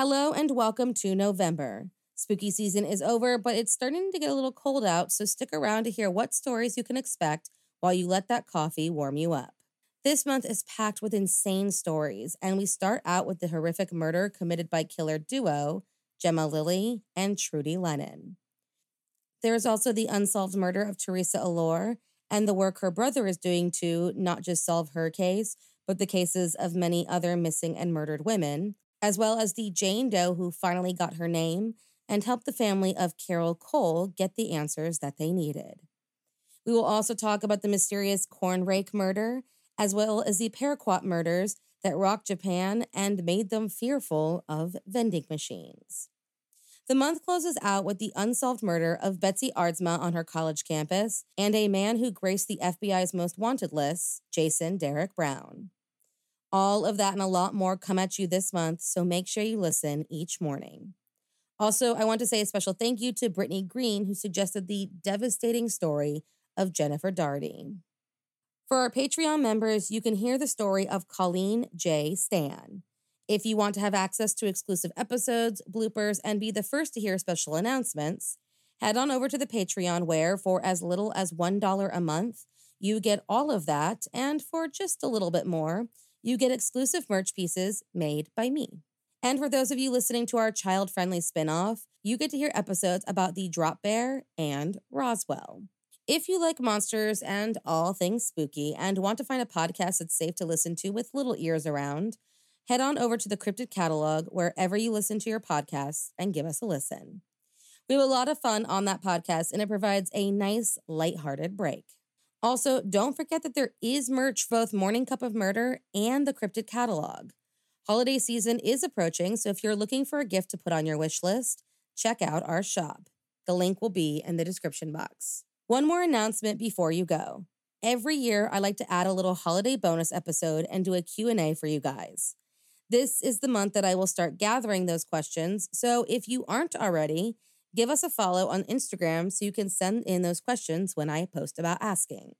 Hello and welcome to November. Spooky season is over, but it's starting to get a little cold out, so stick around to hear what stories you can expect while you let that coffee warm you up. This month is packed with insane stories, and we start out with the horrific murder committed by killer duo Gemma Lilley and Trudi Lenon. There is also the unsolved murder of Teresa Allore and the work her brother is doing to not just solve her case, but the cases of many other missing and murdered women, as well as the Jane Doe who finally got her name and helped the family of Carol Cole get the answers that they needed. We will also talk about the mysterious corn rake murder, as well as the paraquat murders that rocked Japan and made them fearful of vending machines. The month closes out with the unsolved murder of Betsy Aardsma on her college campus and a man who graced the FBI's most wanted list, Jason Derek Brown. All of that and a lot more come at you this month, so make sure you listen each morning. Also, I want to say a special thank you to Brittany Green, who suggested the devastating story of Jennifer Daugherty. For our Patreon members, you can hear the story of Colleen J. Stan. If you want to have access to exclusive episodes, bloopers, and be the first to hear special announcements, head on over to the Patreon where, for as little as $1 a month, you get all of that, and for just a little bit more, you get exclusive merch pieces made by me. And for those of you listening to our child friendly spin off, you get to hear episodes about the Drop Bear and Roswell. If you like monsters and all things spooky and want to find a podcast that's safe to listen to with little ears around, head on over to the Cryptid Catalog wherever you listen to your podcasts and give us a listen. We have a lot of fun on that podcast, and it provides a nice, lighthearted break. Also, don't forget that there is merch for both Morning Cup of Murder and the Cryptid Catalog. Holiday season is approaching, so if you're looking for a gift to put on your wish list, check out our shop. The link will be in the description box. One more announcement before you go. Every year, I like to add a little holiday bonus episode and do a Q&A for you guys. This is the month that I will start gathering those questions, so if you aren't already, give us a follow on Instagram so you can send in those questions when I post about asking.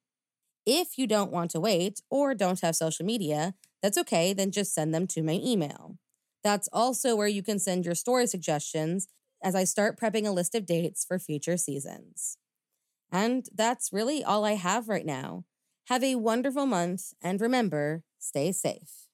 If you don't want to wait or don't have social media, that's okay, then just send them to my email. That's also where you can send your story suggestions as I start prepping a list of dates for future seasons. And that's really all I have right now. Have a wonderful month and remember, stay safe.